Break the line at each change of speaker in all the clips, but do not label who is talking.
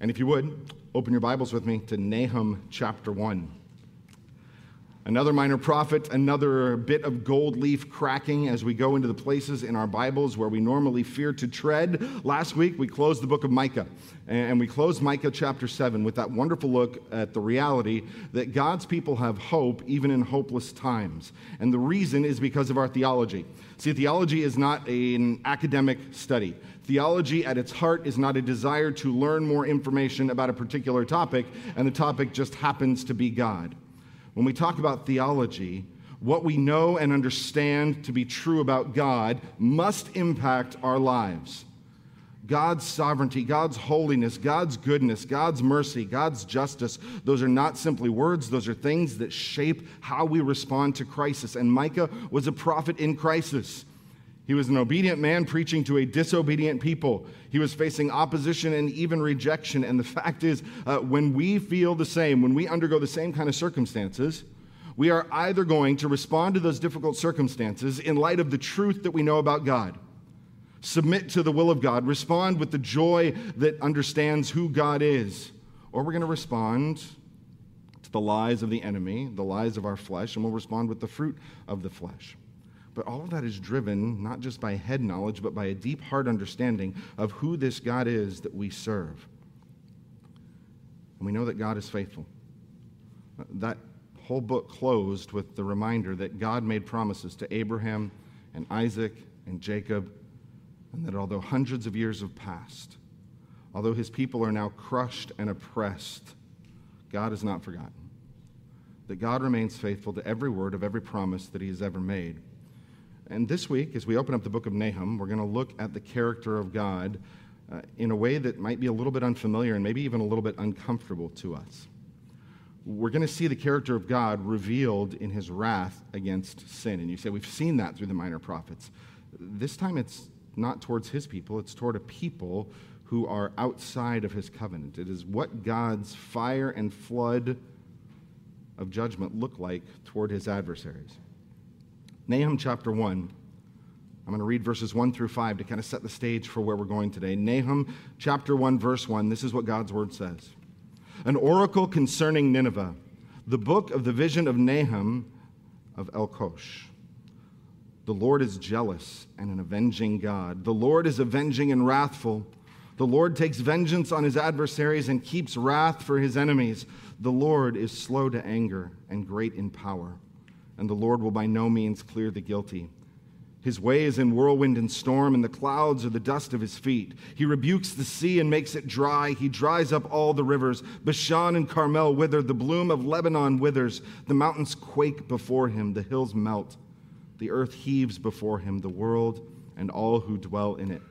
And if you would, open your Bibles with me to Nahum chapter 1. Another minor prophet, another bit of gold leaf cracking as we go into the places in our Bibles where we normally fear to tread. Last week we closed the book of Micah, and we closed Micah chapter 7 with that wonderful look at the reality that God's people have hope even in hopeless times. And the reason is because of our theology. See, theology is not an academic study. Theology at its heart is not a desire to learn more information about a particular topic, and the topic just happens to be God. When we talk about theology, what we know and understand to be true about God must impact our lives. God's sovereignty, God's holiness, God's goodness, God's mercy, God's justice, those are not simply words, those are things that shape how we respond to crisis. And Micah was a prophet in crisis. He was an obedient man preaching to a disobedient people. He was facing opposition and even rejection. And the fact is, uh, when we feel the same, when we undergo the same kind of circumstances, we are either going to respond to those difficult circumstances in light of the truth that we know about God, submit to the will of God, respond with the joy that understands who God is, or we're going to respond to the lies of the enemy, the lies of our flesh, and we'll respond with the fruit of the flesh. But all of that is driven not just by head knowledge, but by a deep heart understanding of who this God is that we serve. And we know that God is faithful. That whole book closed with the reminder that God made promises to Abraham and Isaac and Jacob, and that although hundreds of years have passed, although his people are now crushed and oppressed, God has not forgotten. That God remains faithful to every word of every promise that he has ever made. And this week, as we open up the book of Nahum, we're going to look at the character of God uh, in a way that might be a little bit unfamiliar and maybe even a little bit uncomfortable to us. We're going to see the character of God revealed in his wrath against sin. And you say, we've seen that through the minor prophets. This time it's not towards his people, it's toward a people who are outside of his covenant. It is what God's fire and flood of judgment look like toward his adversaries. Nahum chapter 1. I'm going to read verses 1 through 5 to kind of set the stage for where we're going today. Nahum chapter 1, verse 1. This is what God's word says An oracle concerning Nineveh, the book of the vision of Nahum of Elkosh. The Lord is jealous and an avenging God. The Lord is avenging and wrathful. The Lord takes vengeance on his adversaries and keeps wrath for his enemies. The Lord is slow to anger and great in power and the Lord will by no means clear the guilty. His way is in whirlwind and storm, and the clouds are the dust of his feet. He rebukes the sea and makes it dry. He dries up all the rivers. Bashan and Carmel wither. The bloom of Lebanon withers. The mountains quake before him. The hills melt. The earth heaves before him, the world and all who dwell in it.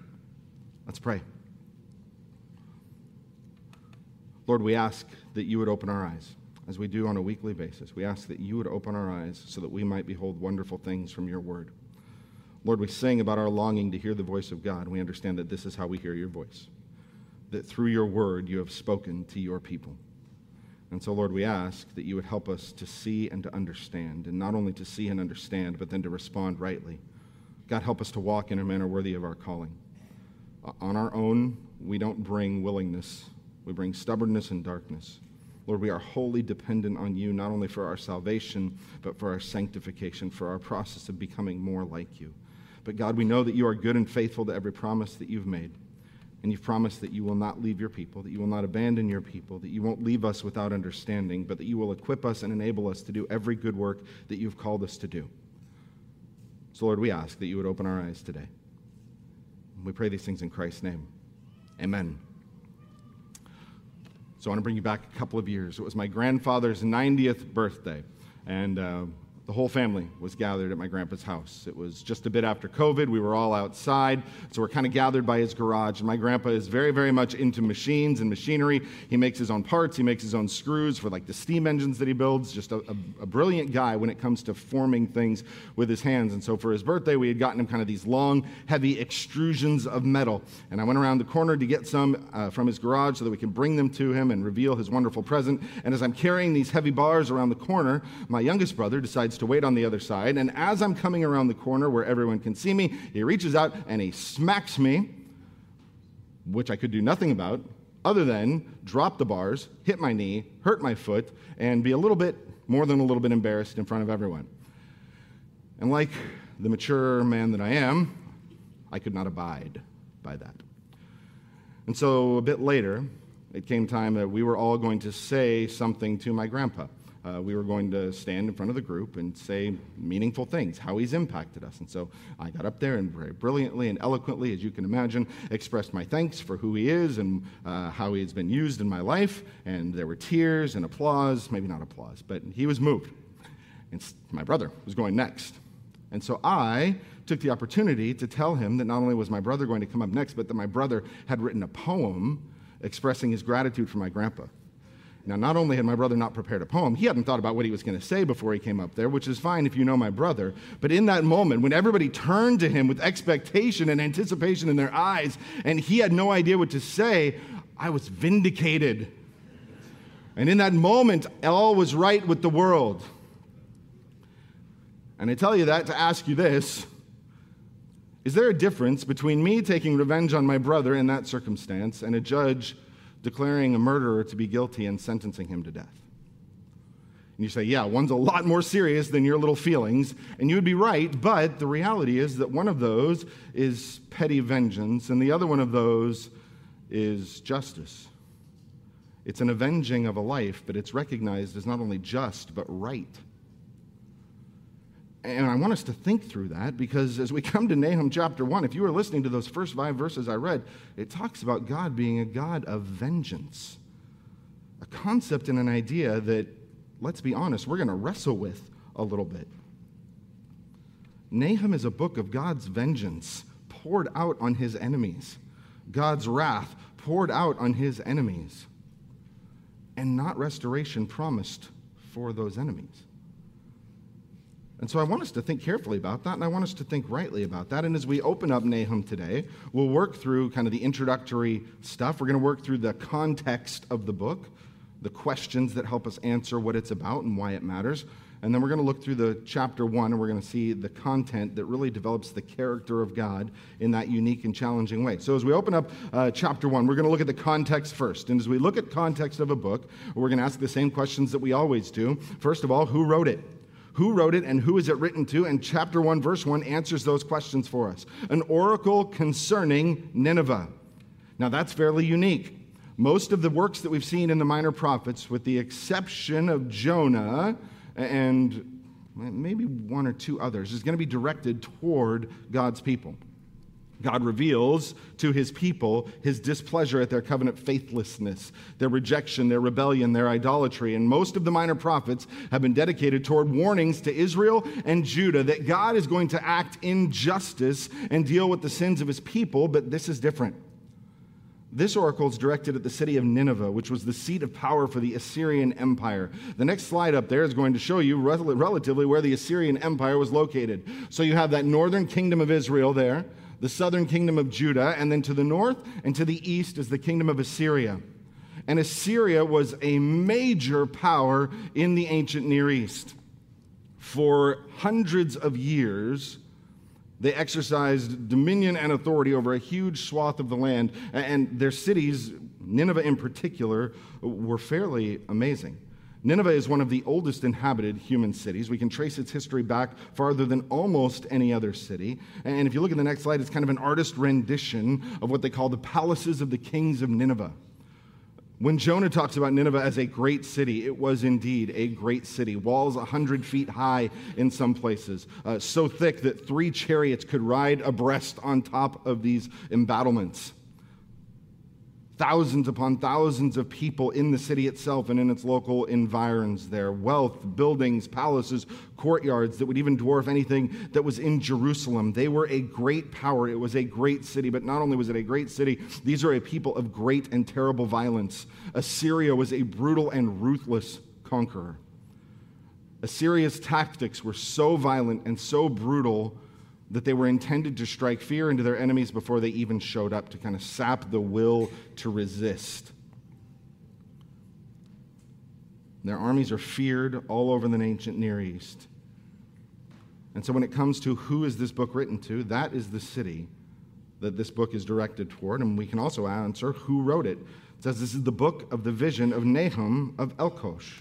Let's pray. Lord, we ask that you would open our eyes as we do on a weekly basis. We ask that you would open our eyes so that we might behold wonderful things from your word. Lord, we sing about our longing to hear the voice of God. We understand that this is how we hear your voice, that through your word you have spoken to your people. And so, Lord, we ask that you would help us to see and to understand, and not only to see and understand, but then to respond rightly. God, help us to walk in a manner worthy of our calling. On our own, we don't bring willingness, we bring stubbornness and darkness. Lord, we are wholly dependent on you, not only for our salvation, but for our sanctification, for our process of becoming more like you. But God, we know that you are good and faithful to every promise that you've made. And you've promised that you will not leave your people, that you will not abandon your people, that you won't leave us without understanding, but that you will equip us and enable us to do every good work that you've called us to do. So, Lord, we ask that you would open our eyes today. We pray these things in Christ's name. Amen. So I want to bring you back a couple of years. It was my grandfather's 90th birthday, and uh, the whole family was gathered at my grandpa's house. It was just a bit after COVID. We were all outside, so we're kind of gathered by his garage. And my grandpa is very, very much into machines and machinery. He makes his own parts, he makes his own screws for like the steam engines that he builds. Just a, a, a brilliant guy when it comes to forming things with his hands. And so for his birthday, we had gotten him kind of these long, heavy extrusions of metal. And I went around the corner to get some uh, from his garage so that we could bring them to him and reveal his wonderful present. And as I'm carrying these heavy bars around the corner, my youngest brother decides to wait on the other side. And as I'm coming around the corner where everyone can see me, he reaches out and he smacks me, which I could do nothing about, other than drop the bars, hit my knee, hurt my foot, and be a little bit, more than a little bit embarrassed in front of everyone. And like the mature man that I am, I could not abide by that. And so a bit later, it came time that we were all going to say something to my grandpa. Uh, we were going to stand in front of the group and say meaningful things, how he's impacted us. And so I got up there and very brilliantly and eloquently, as you can imagine, expressed my thanks for who he is and uh, how he has been used in my life. And there were tears and applause, maybe not applause, but he was moved. And my brother was going next. And so I took the opportunity to tell him that not only was my brother going to come up next, but that my brother had written a poem expressing his gratitude for my grandpa. Now, not only had my brother not prepared a poem, he hadn't thought about what he was going to say before he came up there, which is fine if you know my brother. But in that moment, when everybody turned to him with expectation and anticipation in their eyes, and he had no idea what to say, I was vindicated. And in that moment, all was right with the world. And I tell you that to ask you this Is there a difference between me taking revenge on my brother in that circumstance and a judge declaring a murderer to be guilty and sentencing him to death? And you say, yeah, one's a lot more serious than your little feelings. And you would be right, but the reality is that one of those is petty vengeance, and the other one of those is justice. It's an avenging of a life, but it's recognized as not only just, but right. And I want us to think through that because as we come to Nahum chapter 1, if you were listening to those first five verses I read, it talks about God being a God of vengeance. A concept and an idea that, let's be honest, we're going to wrestle with a little bit. Nahum is a book of God's vengeance poured out on his enemies, God's wrath poured out on his enemies, and not restoration promised for those enemies. And so I want us to think carefully about that, and I want us to think rightly about that. And as we open up Nahum today, we'll work through kind of the introductory stuff. We're going to work through the context of the book, the questions that help us answer what it's about and why it matters. And then we're going to look through the chapter one, and we're going to see the content that really develops the character of God in that unique and challenging way. So as we open up uh, chapter one, we're going to look at the context first. And as we look at context of a book, we're going to ask the same questions that we always do. First of all, who wrote it? Who wrote it and who is it written to? And chapter 1, verse 1 answers those questions for us. An oracle concerning Nineveh. Now, that's fairly unique. Most of the works that we've seen in the minor prophets, with the exception of Jonah and maybe one or two others, is going to be directed toward God's people. God reveals to his people his displeasure at their covenant faithlessness, their rejection, their rebellion, their idolatry. And most of the minor prophets have been dedicated toward warnings to Israel and Judah that God is going to act in justice and deal with the sins of his people, but this is different. This oracle is directed at the city of Nineveh, which was the seat of power for the Assyrian Empire. The next slide up there is going to show you rel- relatively where the Assyrian Empire was located. So you have that northern kingdom of Israel there the southern kingdom of Judah, and then to the north and to the east is the kingdom of Assyria. And Assyria was a major power in the ancient Near East. For hundreds of years, they exercised dominion and authority over a huge swath of the land, and their cities, Nineveh in particular, were fairly amazing. Nineveh is one of the oldest inhabited human cities. We can trace its history back farther than almost any other city. And if you look at the next slide, it's kind of an artist rendition of what they call the palaces of the kings of Nineveh. When Jonah talks about Nineveh as a great city, it was indeed a great city. Walls 100 feet high in some places, uh, so thick that three chariots could ride abreast on top of these embattlements thousands upon thousands of people in the city itself and in its local environs there wealth, buildings, palaces, courtyards that would even dwarf anything that was in Jerusalem. They were a great power. It was a great city, but not only was it a great city, these are a people of great and terrible violence. Assyria was a brutal and ruthless conqueror. Assyria's tactics were so violent and so brutal that they were intended to strike fear into their enemies before they even showed up, to kind of sap the will to resist. Their armies are feared all over the ancient Near East. And so when it comes to who is this book written to, that is the city that this book is directed toward. And we can also answer who wrote it. It says this is the book of the vision of Nahum of Elkosh.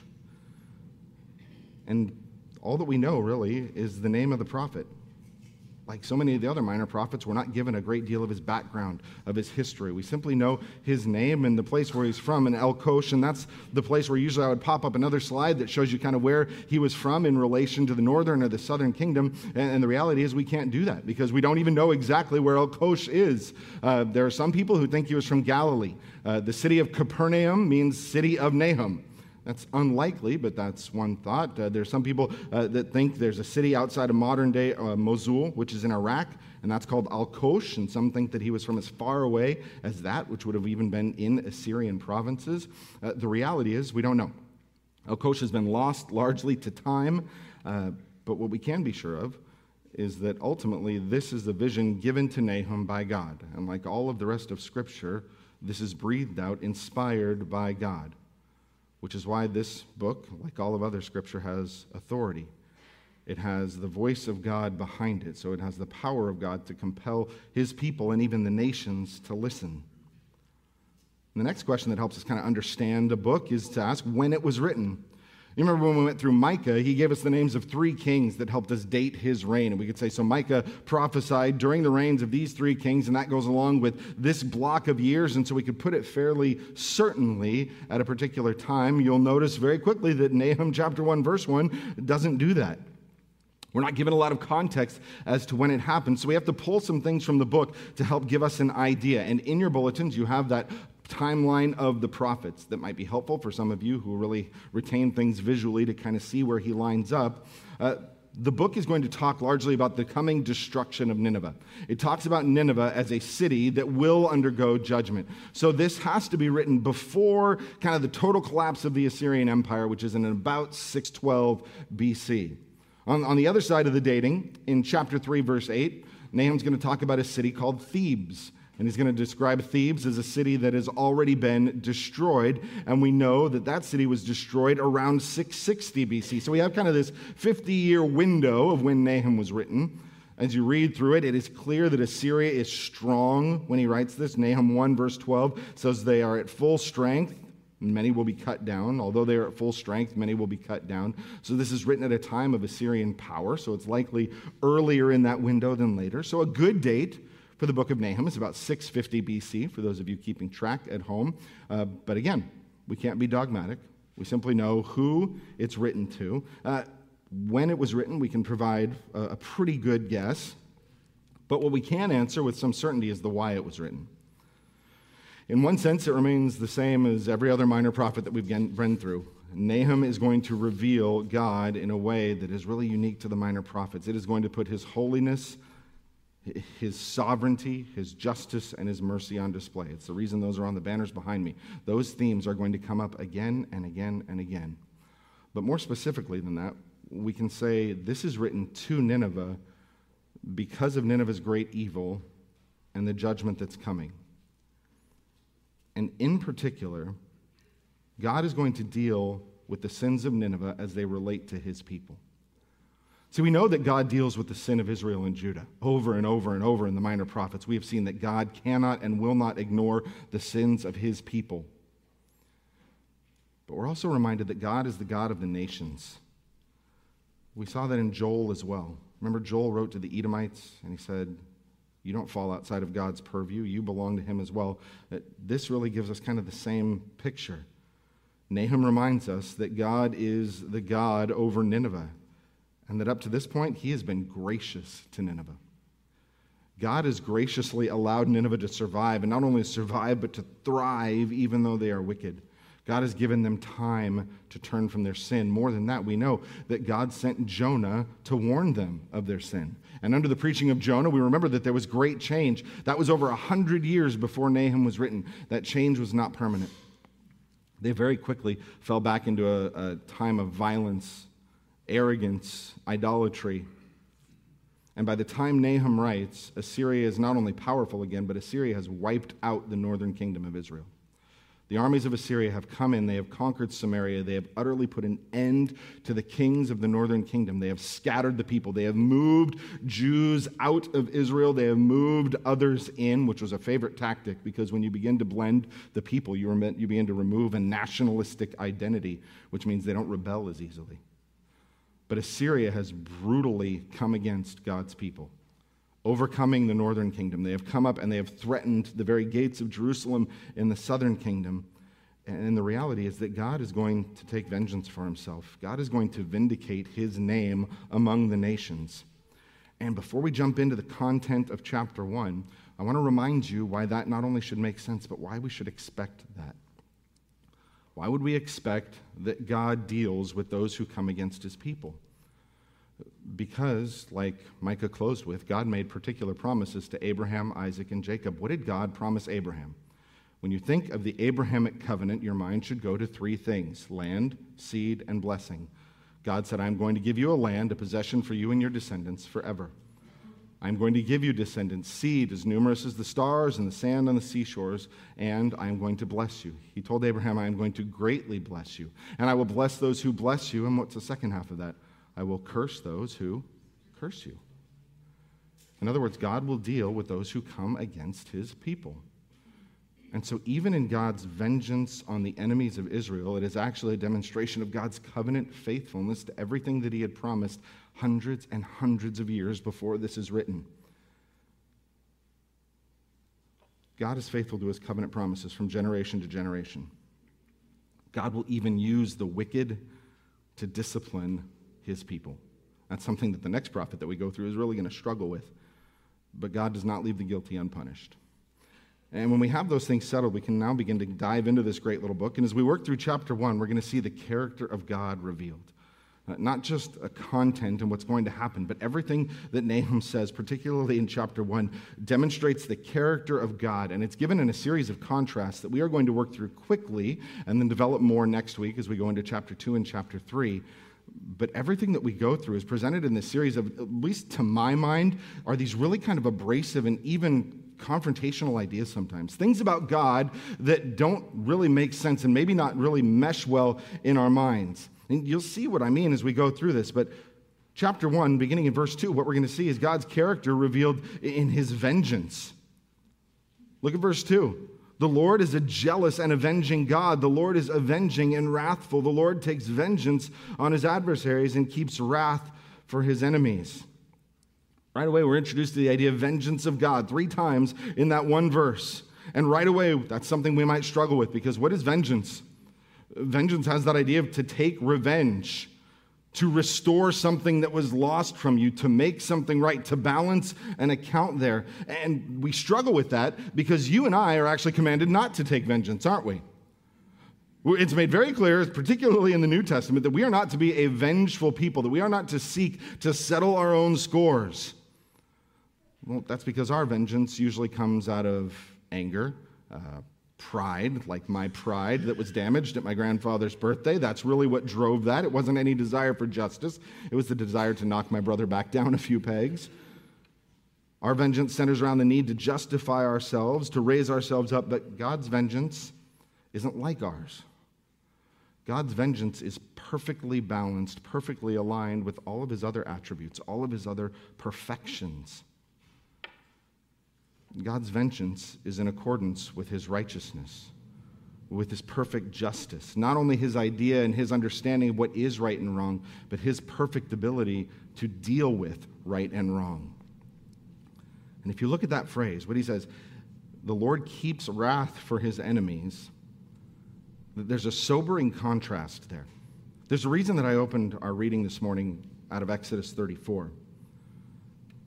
And all that we know, really, is the name of the prophet like so many of the other minor prophets, we're not given a great deal of his background, of his history. We simply know his name and the place where he's from in Elkosh, and that's the place where usually I would pop up another slide that shows you kind of where he was from in relation to the northern or the southern kingdom. And, the reality is we can't do that because we don't even know exactly where Elkosh is. Uh, there are some people who think he was from Galilee. Uh, the city of Capernaum means city of Nahum. That's unlikely, but that's one thought. Uh, there's some people uh, that think there's a city outside of modern day uh, Mosul, which is in Iraq, and that's called Al Kosh, and some think that he was from as far away as that, which would have even been in Assyrian provinces. Uh, the reality is, we don't know. Al Kosh has been lost largely to time, uh, but what we can be sure of is that ultimately this is the vision given to Nahum by God. And like all of the rest of Scripture, this is breathed out, inspired by God which is why this book, like all of other scripture, has authority. It has the voice of God behind it, so it has the power of God to compel his people and even the nations to listen. And the next question that helps us kind of understand a book is to ask when it was written. You remember when we went through Micah, he gave us the names of three kings that helped us date his reign. And we could say, so Micah prophesied during the reigns of these three kings, and that goes along with this block of years. And so we could put it fairly certainly at a particular time. You'll notice very quickly that Nahum chapter 1, verse 1 doesn't do that. We're not given a lot of context as to when it happened, so we have to pull some things from the book to help give us an idea. And in your bulletins, you have that timeline of the prophets that might be helpful for some of you who really retain things visually to kind of see where he lines up. Uh, the book is going to talk largely about the coming destruction of Nineveh. It talks about Nineveh as a city that will undergo judgment. So this has to be written before kind of the total collapse of the Assyrian Empire, which is in about 612 BC. On, on the other side of the dating, in chapter 3, verse 8, Nahum's going to talk about a city called Thebes. And he's going to describe Thebes as a city that has already been destroyed. And we know that that city was destroyed around 660 BC. So we have kind of this 50 year window of when Nahum was written. As you read through it, it is clear that Assyria is strong when he writes this. Nahum 1, verse 12 says they are at full strength. Many will be cut down. Although they are at full strength, many will be cut down. So, this is written at a time of Assyrian power, so it's likely earlier in that window than later. So, a good date for the book of Nahum. It's about 650 BC, for those of you keeping track at home. Uh, but again, we can't be dogmatic. We simply know who it's written to. Uh, when it was written, we can provide a, a pretty good guess. But what we can answer with some certainty is the why it was written. In one sense, it remains the same as every other minor prophet that we've been through. Nahum is going to reveal God in a way that is really unique to the minor prophets. It is going to put his holiness his sovereignty, his justice, and his mercy on display. It's the reason those are on the banners behind me. Those themes are going to come up again and again and again. But more specifically than that, we can say this is written to Nineveh because of Nineveh's great evil and the judgment that's coming. And in particular, God is going to deal with the sins of Nineveh as they relate to his people. See, we know that God deals with the sin of Israel and Judah over and over and over in the minor prophets. We have seen that God cannot and will not ignore the sins of his people. But we're also reminded that God is the God of the nations. We saw that in Joel as well. Remember, Joel wrote to the Edomites and he said, You don't fall outside of God's purview, you belong to him as well. This really gives us kind of the same picture. Nahum reminds us that God is the God over Nineveh and that up to this point, he has been gracious to Nineveh. God has graciously allowed Nineveh to survive, and not only survive, but to thrive, even though they are wicked. God has given them time to turn from their sin. More than that, we know that God sent Jonah to warn them of their sin. And under the preaching of Jonah, we remember that there was great change. That was over a hundred years before Nahum was written. That change was not permanent. They very quickly fell back into a, a time of violence arrogance, idolatry. And by the time Nahum writes, Assyria is not only powerful again, but Assyria has wiped out the northern kingdom of Israel. The armies of Assyria have come in, they have conquered Samaria, they have utterly put an end to the kings of the northern kingdom. They have scattered the people, they have moved Jews out of Israel, they have moved others in, which was a favorite tactic because when you begin to blend the people, you, begin to remove a nationalistic identity, which means they don't rebel as easily. But Assyria has brutally come against God's people overcoming the northern kingdom. They have come up and they have threatened the very gates of Jerusalem in the southern kingdom. And the reality is that God is going to take vengeance for himself. God is going to vindicate his name among the nations. And before we jump into the content of chapter 1, I want to remind you why that not only should make sense, but why we should expect that. Why would we expect that God deals with those who come against his people? because, like Micah closed with, God made particular promises to Abraham, Isaac, and Jacob. What did God promise Abraham? When you think of the Abrahamic covenant, your mind should go to three things land, seed, and blessing. God said, I'm going to give you a land, a possession for you and your descendants forever. I'm going to give you descendants, seed as numerous as the stars and the sand on the seashores, and I'm going to bless you. He told Abraham, I am going to greatly bless you. And I will bless those who bless you. And what's the second half of that? I will curse those who curse you. In other words, God will deal with those who come against his people. And so, even in God's vengeance on the enemies of Israel, it is actually a demonstration of God's covenant faithfulness to everything that he had promised hundreds and hundreds of years before this is written. God is faithful to his covenant promises from generation to generation. God will even use the wicked to discipline his people. That's something that the next prophet that we go through is really going to struggle with. But God does not leave the guilty unpunished. And when we have those things settled, we can now begin to dive into this great little book. And as we work through chapter one, we're going to see the character of God revealed. Uh, not just a content and what's going to happen, but everything that Nahum says, particularly in chapter one, demonstrates the character of God. And it's given in a series of contrasts that we are going to work through quickly and then develop more next week as we go into chapter two and chapter three but everything that we go through is presented in this series of, at least to my mind, are these really kind of abrasive and even confrontational ideas sometimes. Things about God that don't really make sense and maybe not really mesh well in our minds. And you'll see what I mean as we go through this, but chapter 1, beginning in verse 2, what we're going to see is God's character revealed in his vengeance. Look at verse 2. The Lord is a jealous and avenging God. The Lord is avenging and wrathful. The Lord takes vengeance on his adversaries and keeps wrath for his enemies. Right away, we're introduced to the idea of vengeance of God three times in that one verse. And right away, that's something we might struggle with because what is vengeance? Vengeance has that idea of to take revenge to restore something that was lost from you, to make something right, to balance an account there. And we struggle with that because you and I are actually commanded not to take vengeance, aren't we? It's made very clear, particularly in the New Testament, that we are not to be a vengeful people, that we are not to seek to settle our own scores. Well, that's because our vengeance usually comes out of anger, uh, pride, like my pride that was damaged at my grandfather's birthday. That's really what drove that. It wasn't any desire for justice, it was the desire to knock my brother back down a few pegs. Our vengeance centers around the need to justify ourselves, to raise ourselves up, but God's vengeance isn't like ours. God's vengeance is perfectly balanced, perfectly aligned with all of his other attributes, all of his other perfections. God's vengeance is in accordance with his righteousness, with his perfect justice. Not only his idea and his understanding of what is right and wrong, but his perfect ability to deal with right and wrong. And if you look at that phrase, what he says, the Lord keeps wrath for his enemies, there's a sobering contrast there. There's a reason that I opened our reading this morning out of Exodus 34.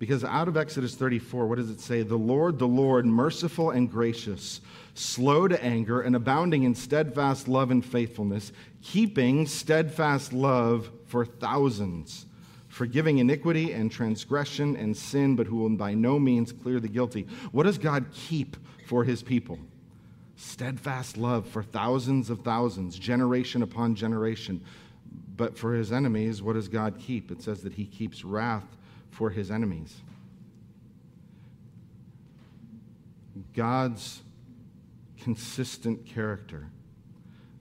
Because out of Exodus 34, what does it say? The Lord, the Lord, merciful and gracious, slow to anger, and abounding in steadfast love and faithfulness, keeping steadfast love for thousands, forgiving iniquity and transgression and sin, but who will by no means clear the guilty. What does God keep for his people? Steadfast love for thousands of thousands, generation upon generation. But for his enemies, what does God keep? It says that he keeps wrath for his enemies. God's consistent character.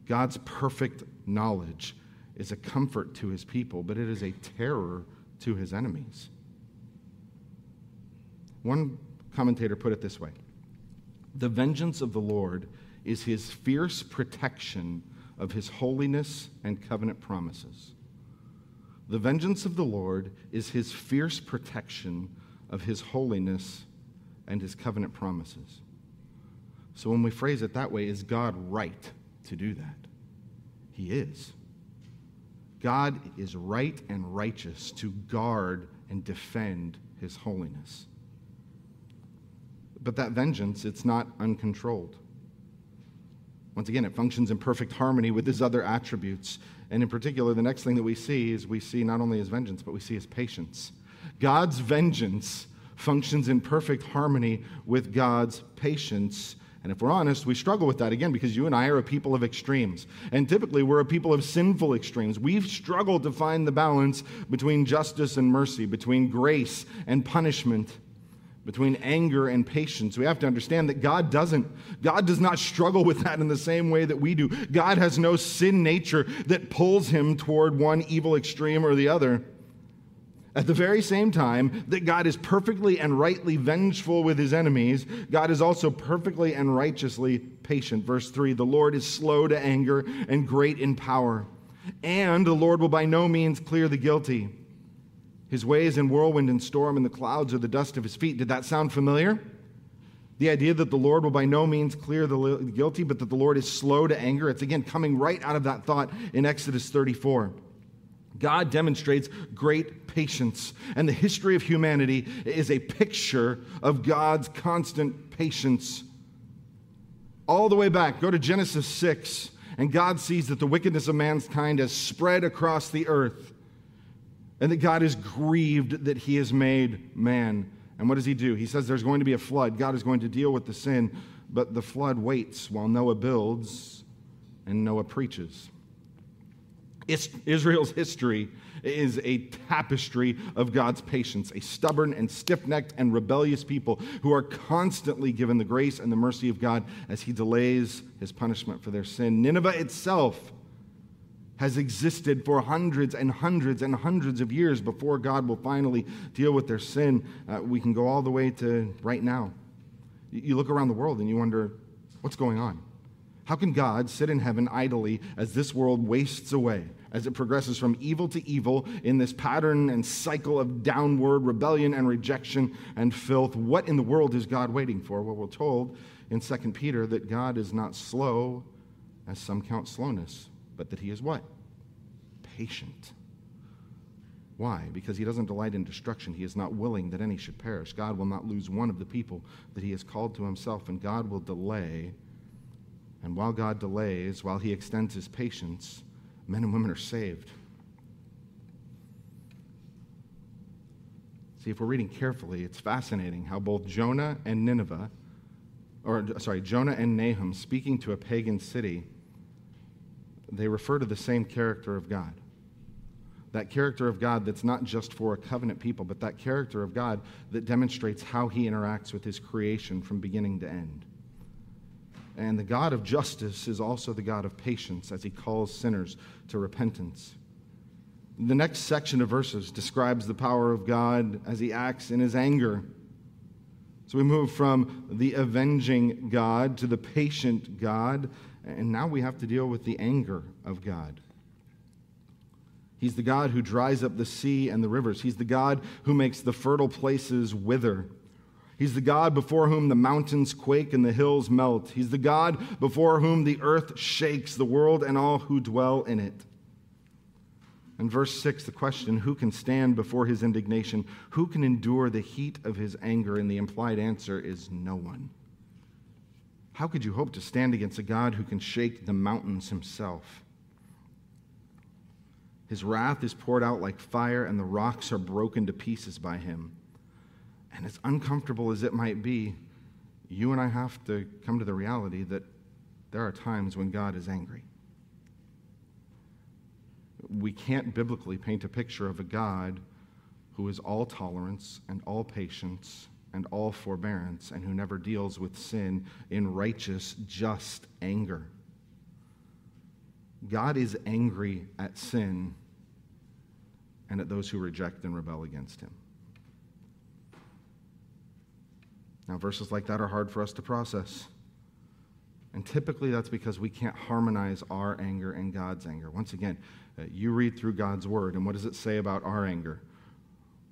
God's perfect knowledge is a comfort to his people, but it is a terror to his enemies. One commentator put it this way The vengeance of the Lord is his fierce protection of his holiness and covenant promises. The vengeance of the Lord is his fierce protection of his holiness and his covenant promises. So when we phrase it that way, is God right to do that? He is. God is right and righteous to guard and defend his holiness. But that vengeance, it's not uncontrolled. Once again, it functions in perfect harmony with his other attributes. And in particular, the next thing that we see is we see not only his vengeance, but we see his patience. God's vengeance functions in perfect harmony with God's patience. And if we're honest, we struggle with that again because you and I are a people of extremes. And typically, we're a people of sinful extremes. We've struggled to find the balance between justice and mercy, between grace and punishment between anger and patience. We have to understand that God doesn't. God does not struggle with that in the same way that we do. God has no sin nature that pulls him toward one evil extreme or the other. At the very same time that God is perfectly and rightly vengeful with his enemies, God is also perfectly and righteously patient. Verse 3 The Lord is slow to anger and great in power, and the Lord will by no means clear the guilty. His ways in whirlwind and storm, and the clouds are the dust of his feet. Did that sound familiar? The idea that the Lord will by no means clear the guilty, but that the Lord is slow to anger. It's again coming right out of that thought in Exodus 34. God demonstrates great patience, and the history of humanity is a picture of God's constant patience. All the way back, go to Genesis 6, and God sees that the wickedness of mankind has spread across the earth and that God is grieved that he has made man. And what does he do? He says there's going to be a flood. God is going to deal with the sin, but the flood waits while Noah builds and Noah preaches. Israel's history is a tapestry of God's patience, a stubborn and stiff necked and rebellious people who are constantly given the grace and the mercy of God as he delays his punishment for their sin. Nineveh itself has existed for hundreds and hundreds and hundreds of years before God will finally deal with their sin. Uh, we can go all the way to right now. You look around the world and you wonder, what's going on? How can God sit in heaven idly as this world wastes away, as it progresses from evil to evil in this pattern and cycle of downward rebellion and rejection and filth? What in the world is God waiting for? Well, we're told in 2 Peter that God is not slow, as some count slowness, but that he is what? Patient. Why? Because he doesn't delight in destruction. He is not willing that any should perish. God will not lose one of the people that he has called to himself, and God will delay. And while God delays, while he extends his patience, men and women are saved. See, if we're reading carefully, it's fascinating how both Jonah and Nineveh, or sorry, Jonah and Nahum, speaking to a pagan city, they refer to the same character of God. That character of God that's not just for a covenant people, but that character of God that demonstrates how he interacts with his creation from beginning to end. And the God of justice is also the God of patience as he calls sinners to repentance. The next section of verses describes the power of God as he acts in his anger. So we move from the avenging God to the patient God and now we have to deal with the anger of God. He's the God who dries up the sea and the rivers. He's the God who makes the fertile places wither. He's the God before whom the mountains quake and the hills melt. He's the God before whom the earth shakes, the world and all who dwell in it. In verse 6, the question, who can stand before his indignation? Who can endure the heat of his anger? And the implied answer is no one. How could you hope to stand against a God who can shake the mountains himself? His wrath is poured out like fire, and the rocks are broken to pieces by him. And as uncomfortable as it might be, you and I have to come to the reality that there are times when God is angry. We can't biblically paint a picture of a God who is all tolerance and all patience and all forbearance, and who never deals with sin in righteous, just anger. God is angry at sin and at those who reject and rebel against him. Now, verses like that are hard for us to process. And typically that's because we can't harmonize our anger and God's anger. Once again, uh, you read through God's word, and what does it say about our anger?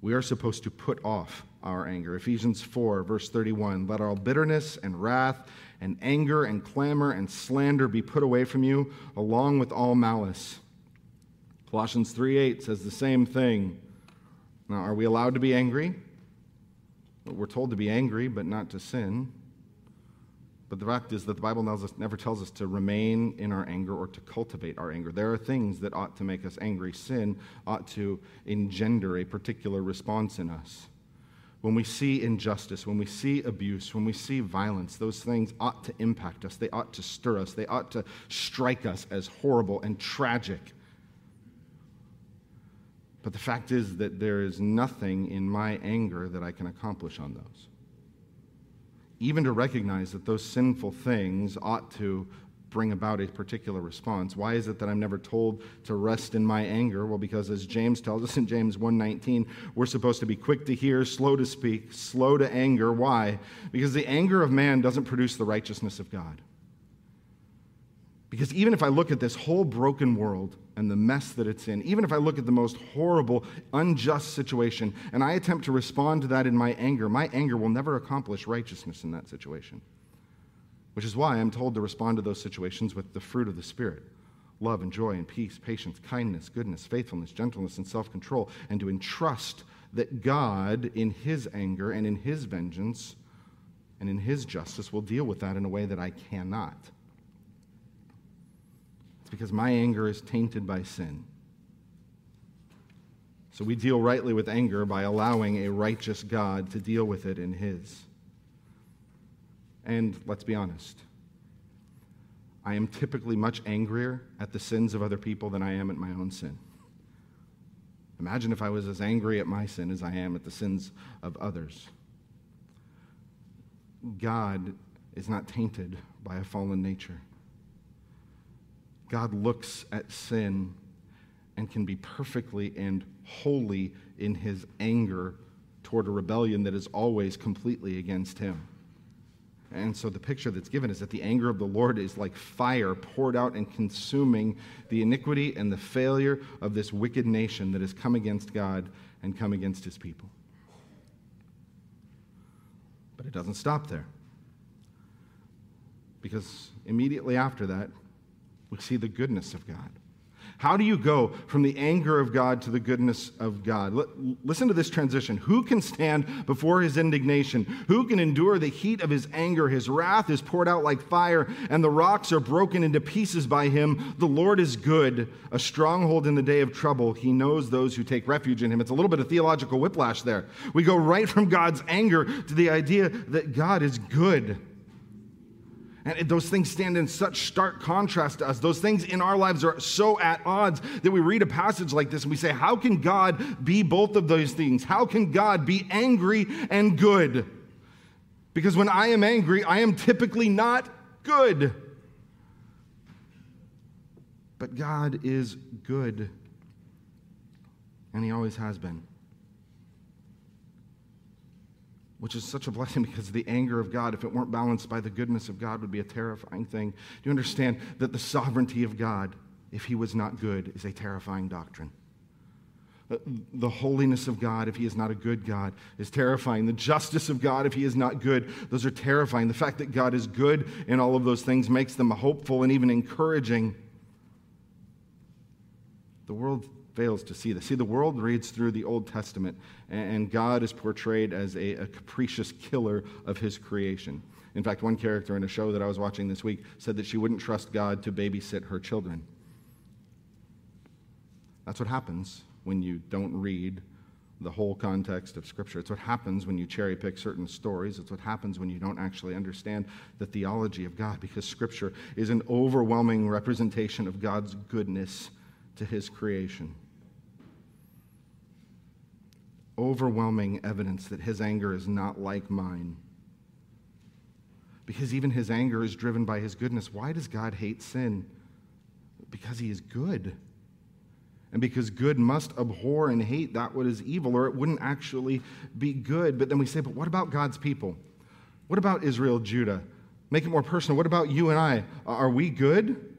We are supposed to put off our anger. Ephesians 4, verse 31 Let all bitterness and wrath and anger and clamor and slander be put away from you, along with all malice. Colossians 3 8 says the same thing. Now, are we allowed to be angry? We're told to be angry, but not to sin. But the fact is that the Bible us, never tells us to remain in our anger or to cultivate our anger. There are things that ought to make us angry. Sin ought to engender a particular response in us. When we see injustice, when we see abuse, when we see violence, those things ought to impact us. They ought to stir us. They ought to strike us as horrible and tragic. But the fact is that there is nothing in my anger that I can accomplish on those. Even to recognize that those sinful things ought to bring about a particular response. Why is it that I'm never told to rest in my anger? Well, because as James tells us in James 1:19, we're supposed to be quick to hear, slow to speak, slow to anger. Why? Because the anger of man doesn't produce the righteousness of God. Because even if I look at this whole broken world and the mess that it's in, even if I look at the most horrible, unjust situation, and I attempt to respond to that in my anger, my anger will never accomplish righteousness in that situation. Which is why I'm told to respond to those situations with the fruit of the Spirit love and joy and peace, patience, kindness, goodness, faithfulness, gentleness, and self control, and to entrust that God, in His anger and in His vengeance and in His justice, will deal with that in a way that I cannot. It's because my anger is tainted by sin. So we deal rightly with anger by allowing a righteous God to deal with it in His. And let's be honest, I am typically much angrier at the sins of other people than I am at my own sin. Imagine if I was as angry at my sin as I am at the sins of others. God is not tainted by a fallen nature. God looks at sin and can be perfectly and holy in his anger toward a rebellion that is always completely against him. And so the picture that's given is that the anger of the Lord is like fire poured out and consuming the iniquity and the failure of this wicked nation that has come against God and come against his people. But it doesn't stop there. Because immediately after that, we see the goodness of God. How do you go from the anger of God to the goodness of God? listen to this transition. Who can stand before his indignation? Who can endure the heat of his anger? His wrath is poured out like fire, and the rocks are broken into pieces by him. The Lord is good, a stronghold in the day of trouble. He knows those who take refuge in him. It's a little bit of theological whiplash there. We go right from God's anger to the idea that God is good. And those things stand in such stark contrast to us. Those things in our lives are so at odds that we read a passage like this and we say, How can God be both of those things? How can God be angry and good? Because when I am angry, I am typically not good. But God is good, and He always has been which is such a blessing because the anger of God, if it weren't balanced by the goodness of God, would be a terrifying thing. Do you understand that the sovereignty of God, if he was not good, is a terrifying doctrine? Uh, the holiness of God, if he is not a good God, is terrifying. The justice of God, if he is not good, those are terrifying. The fact that God is good in all of those things makes them hopeful and even encouraging. The world fails to see this. See, the world reads through the Old Testament, and God is portrayed as a, a, capricious killer of his creation. In fact, one character in a show that I was watching this week said that she wouldn't trust God to babysit her children. That's what happens when you don't read the whole context of Scripture. It's what happens when you cherry pick certain stories. It's what happens when you don't actually understand the theology of God, because Scripture is an overwhelming representation of God's goodness to His creation. Overwhelming evidence that his anger is not like mine. Because even his anger is driven by his goodness. Why does God hate sin? Because he is good. And because good must abhor and hate that what is evil, or it wouldn't actually be good. But then we say, but what about God's people? What about Israel, Judah? Make it more personal. What about you and I? Are we good?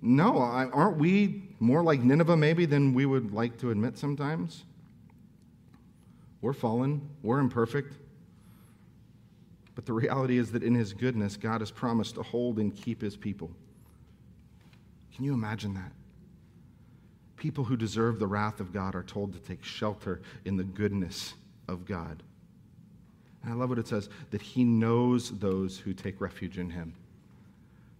No, aren't we more like Nineveh maybe than we would like to admit sometimes? We're fallen, we're imperfect. But the reality is that in his goodness, God has promised to hold and keep his people. Can you imagine that? People who deserve the wrath of God are told to take shelter in the goodness of God. And I love what it says that he knows those who take refuge in him.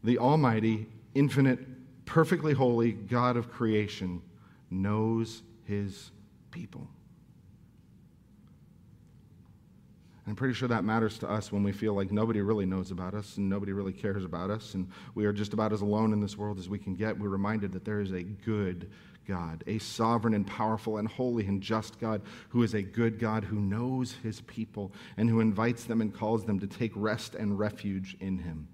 The Almighty, infinite, perfectly holy God of creation knows his people. I'm pretty sure that matters to us when we feel like nobody really knows about us and nobody really cares about us and we are just about as alone in this world as we can get. We're reminded that there is a good God, a sovereign and powerful and holy and just God who is a good God who knows his people and who invites them and calls them to take rest and refuge in him.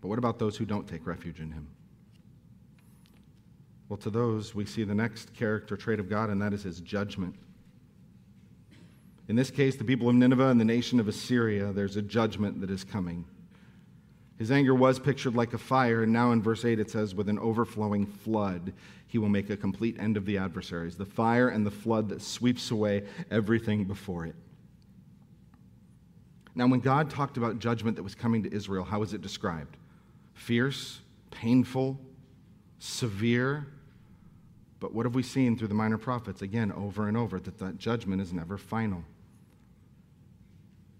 But what about those who don't take refuge in him? Well, to those, we see the next character trait of God, and that is his judgment. In this case, the people of Nineveh and the nation of Assyria, there's a judgment that is coming. His anger was pictured like a fire, and now in verse 8 it says, with an overflowing flood, he will make a complete end of the adversaries, the fire and the flood that sweeps away everything before it. Now, when God talked about judgment that was coming to Israel, how was it described? Fierce, painful, severe, but what have we seen through the minor prophets? Again, over and over, that that judgment is never final.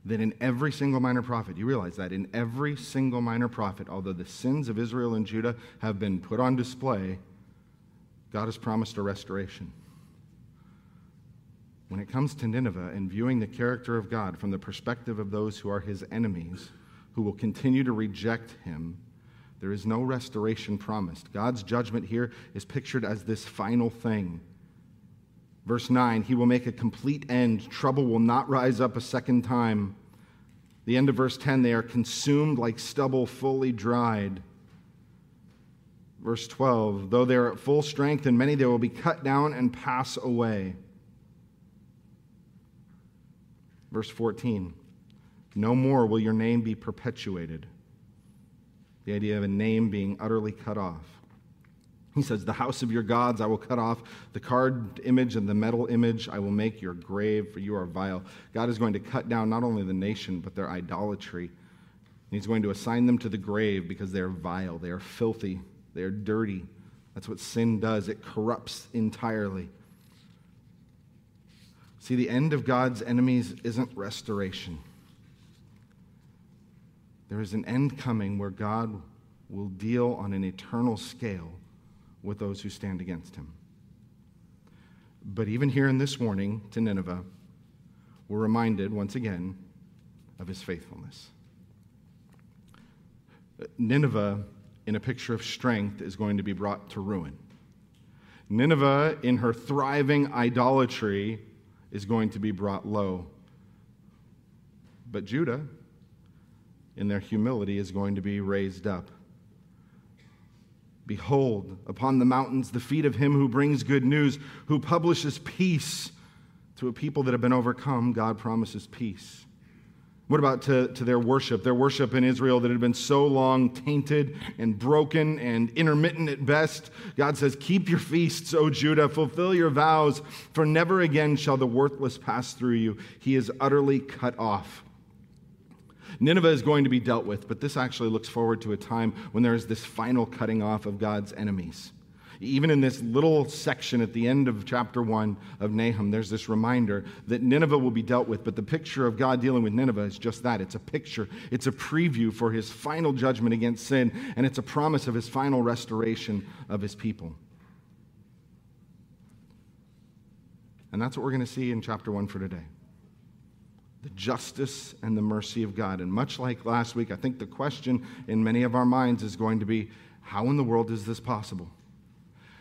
That in every single minor prophet, you realize that in every single minor prophet, although the sins of Israel and Judah have been put on display, God has promised a restoration. When it comes to Nineveh and viewing the character of God from the perspective of those who are his enemies, who will continue to reject him, there is no restoration promised. God's judgment here is pictured as this final thing. Verse 9, he will make a complete end. Trouble will not rise up a second time. The end of verse 10, they are consumed like stubble fully dried. Verse 12, though they are at full strength and many, they will be cut down and pass away. Verse 14, no more will your name be perpetuated the idea of a name being utterly cut off. He says, The house of your gods I will cut off, the carved image and the metal image I will make your grave, for you are vile. God is going to cut down not only the nation, but their idolatry. And He's going to assign them to the grave because they are vile, they are filthy, they are dirty. That's what sin does, it corrupts entirely. See, the end of God's enemies isn't restoration. There is an end coming where God will deal on an eternal scale with those who stand against him. But even here in this warning to Nineveh, we're reminded once again of his faithfulness. Nineveh, in a picture of strength, is going to be brought to ruin. Nineveh, in her thriving idolatry, is going to be brought low. But Judah, in their humility is going to be raised up. Behold, upon the mountains, the feet of him who brings good news, who publishes peace to a people that have been overcome. God promises peace. What about to, to their worship? Their worship in Israel that had been so long tainted and broken and intermittent at best. God says, Keep your feasts, O Judah, fulfill your vows, for never again shall the worthless pass through you. He is utterly cut off. Nineveh is going to be dealt with, but this actually looks forward to a time when there is this final cutting off of God's enemies. Even in this little section at the end of chapter 1 of Nahum, there's this reminder that Nineveh will be dealt with, but the picture of God dealing with Nineveh is just that. It's a picture, it's a preview for his final judgment against sin, and it's a promise of his final restoration of his people. And that's what we're going to see in chapter 1 for today the justice and the mercy of God. And much like last week, I think the question in many of our minds is going to be how in the world is this possible?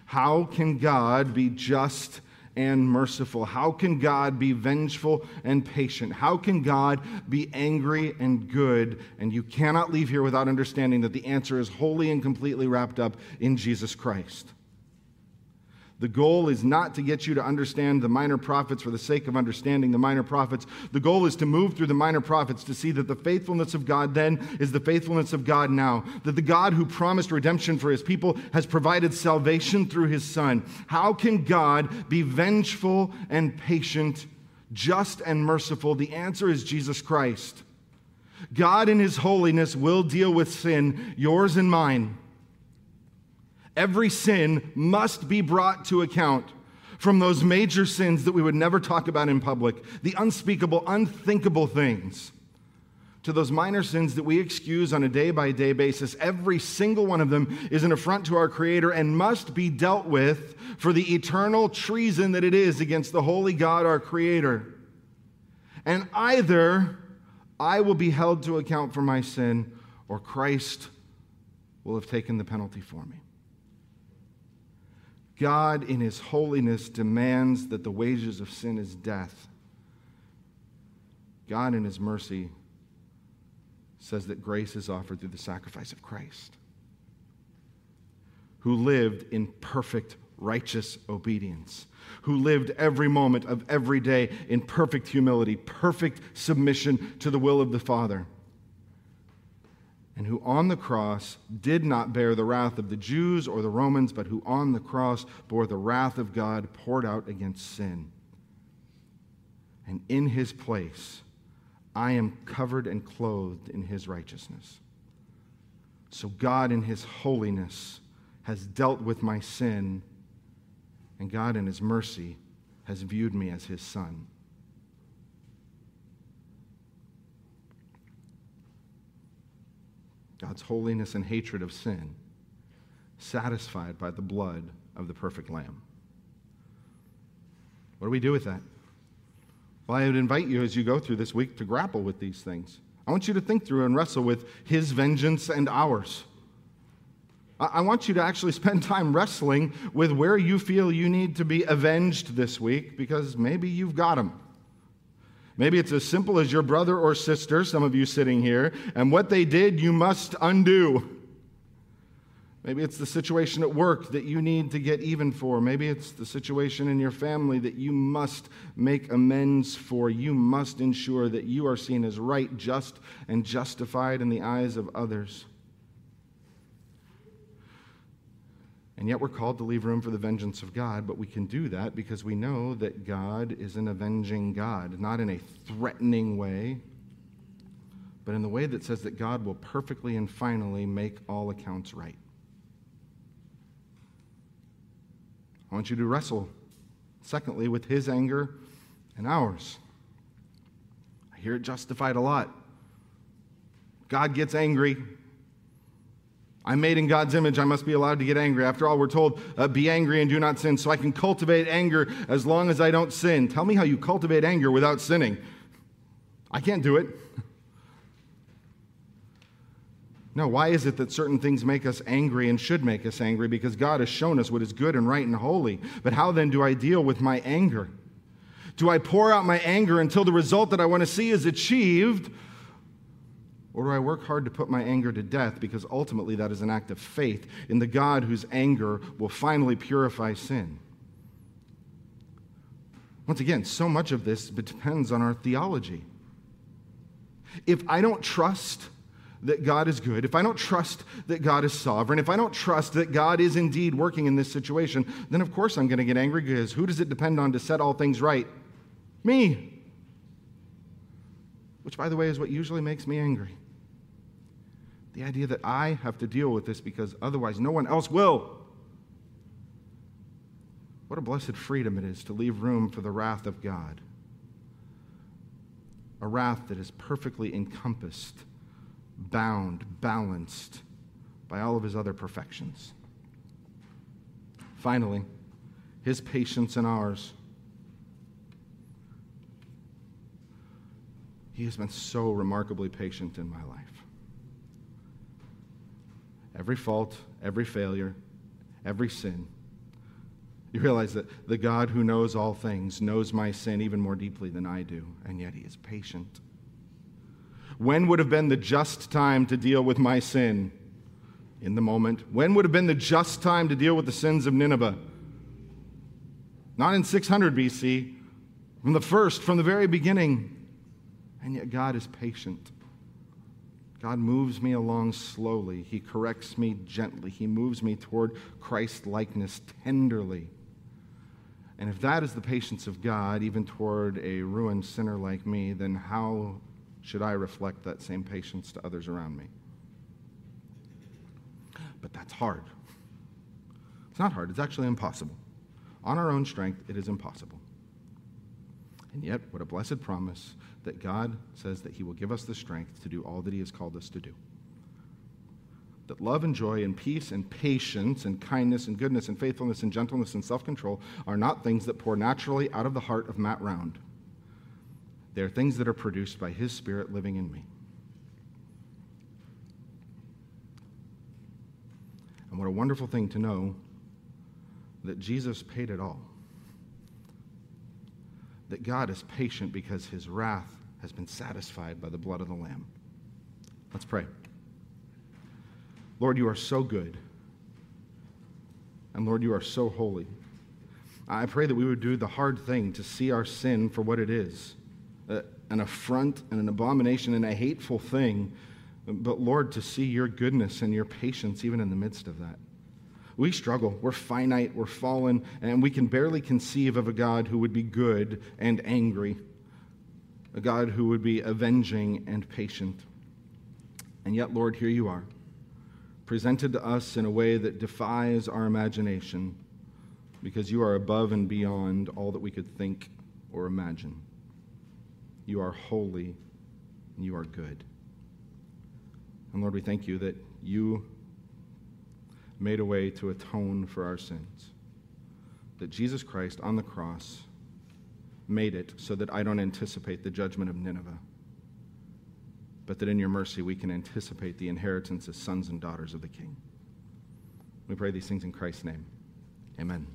How can God be just and merciful? How can God be vengeful and patient? How can God be angry and good? And you cannot leave here without understanding that the answer is wholly and completely wrapped up in Jesus Christ. The goal is not to get you to understand the minor prophets for the sake of understanding the minor prophets. The goal is to move through the minor prophets to see that the faithfulness of God then is the faithfulness of God now. That the God who promised redemption for his people has provided salvation through his Son. How can God be vengeful and patient, just and merciful? The answer is Jesus Christ. God in his holiness will deal with sin, yours and mine. Every sin must be brought to account from those major sins that we would never talk about in public, the unspeakable, unthinkable things, to those minor sins that we excuse on a day by day basis. Every single one of them is an affront to our Creator and must be dealt with for the eternal treason that it is against the holy God, our Creator. And either I will be held to account for my sin, or Christ will have taken the penalty for me. God, in his holiness, demands that the wages of sin is death. God, in his mercy, says that grace is offered through the sacrifice of Christ, who lived in perfect righteous obedience, who lived every moment of every day in perfect humility, perfect submission to the will of the Father and who on the cross did not bear the wrath of the Jews or the Romans, but who on the cross bore the wrath of God poured out against sin. And in his place, I am covered and clothed in his righteousness. So God, in his holiness, has dealt with my sin, and God, in his mercy, has viewed me as his son. God's holiness and hatred of sin, satisfied by the blood of the perfect Lamb. What do we do with that? Well, I would invite you as you go through this week to grapple with these things. I want you to think through and wrestle with His vengeance and ours. I want you to actually spend time wrestling with where you feel you need to be avenged this week because maybe you've got them. Maybe it's as simple as your brother or sister, some of you sitting here, and what they did, you must undo. Maybe it's the situation at work that you need to get even for. Maybe it's the situation in your family that you must make amends for. You must ensure that you are seen as right, just, and justified in the eyes of others. And yet we're called to leave room for the vengeance of God, but we can do that because we know that God is an avenging God, not in a threatening way, but in the way that says that God will perfectly and finally make all accounts right. I want you to wrestle, secondly, with his anger and ours. I hear it justified a lot. God gets angry, I'm made in God's image. I must be allowed to get angry. After all, we're told, uh, be angry and do not sin. So I can cultivate anger as long as I don't sin. Tell me how you cultivate anger without sinning. I can't do it. No, why is it that certain things make us angry and should make us angry? Because God has shown us what is good and right and holy. But how then do I deal with my anger? Do I pour out my anger until the result that I want to see is achieved? Or do I work hard to put my anger to death because ultimately that is an act of faith in the God whose anger will finally purify sin? Once again, so much of this depends on our theology. If I don't trust that God is good, if I don't trust that God is sovereign, if I don't trust that God is indeed working in this situation, then of course I'm going to get angry because who does it depend on to set all things right? Me. Which, by the way, is what usually makes me angry. The idea that I have to deal with this because otherwise no one else will. What a blessed freedom it is to leave room for the wrath of God. A wrath that is perfectly encompassed, bound, balanced by all of his other perfections. Finally, his patience and ours. He has been so remarkably patient in my life every fault, every failure, every sin. You realize that the God who knows all things knows my sin even more deeply than I do, and yet he is patient. When would have been the just time to deal with my sin? In the moment. When would have been the just time to deal with the sins of Nineveh? Not in 600 BC, from the first, from the very beginning. And yet God is patient. God moves me along slowly. He corrects me gently. He moves me toward Christ likeness tenderly. And if that is the patience of God, even toward a ruined sinner like me, then how should I reflect that same patience to others around me? But that's hard. It's not hard, it's actually impossible. On our own strength, it is impossible. And yet, what a blessed promise that God says that He will give us the strength to do all that He has called us to do. That love and joy and peace and patience and kindness and goodness and faithfulness and gentleness and self control are not things that pour naturally out of the heart of Matt Round. They are things that are produced by His Spirit living in me. And what a wonderful thing to know that Jesus paid it all. That God is patient because His wrath has been satisfied by the blood of the Lamb. Let's pray. Lord, you are so good. And Lord, you are so holy. I pray that we would do the hard thing to see our sin for what it is uh, an affront and an abomination and a hateful thing, but Lord, to see your goodness and your patience even in the midst of that. We struggle. We're finite, we're fallen, and we can barely conceive of a God who would be good and angry, a God who would be avenging and patient. And yet, Lord, here you are, presented to us in a way that defies our imagination because you are above and beyond all that we could think or imagine. You are holy and you are good. And Lord, we thank you that you made a way to atone for our sins. That Jesus Christ on the cross made it so that I don't anticipate the judgment of Nineveh, but that in your mercy we can anticipate the inheritance as sons and daughters of the King. We pray these things in Christ's name. Amen.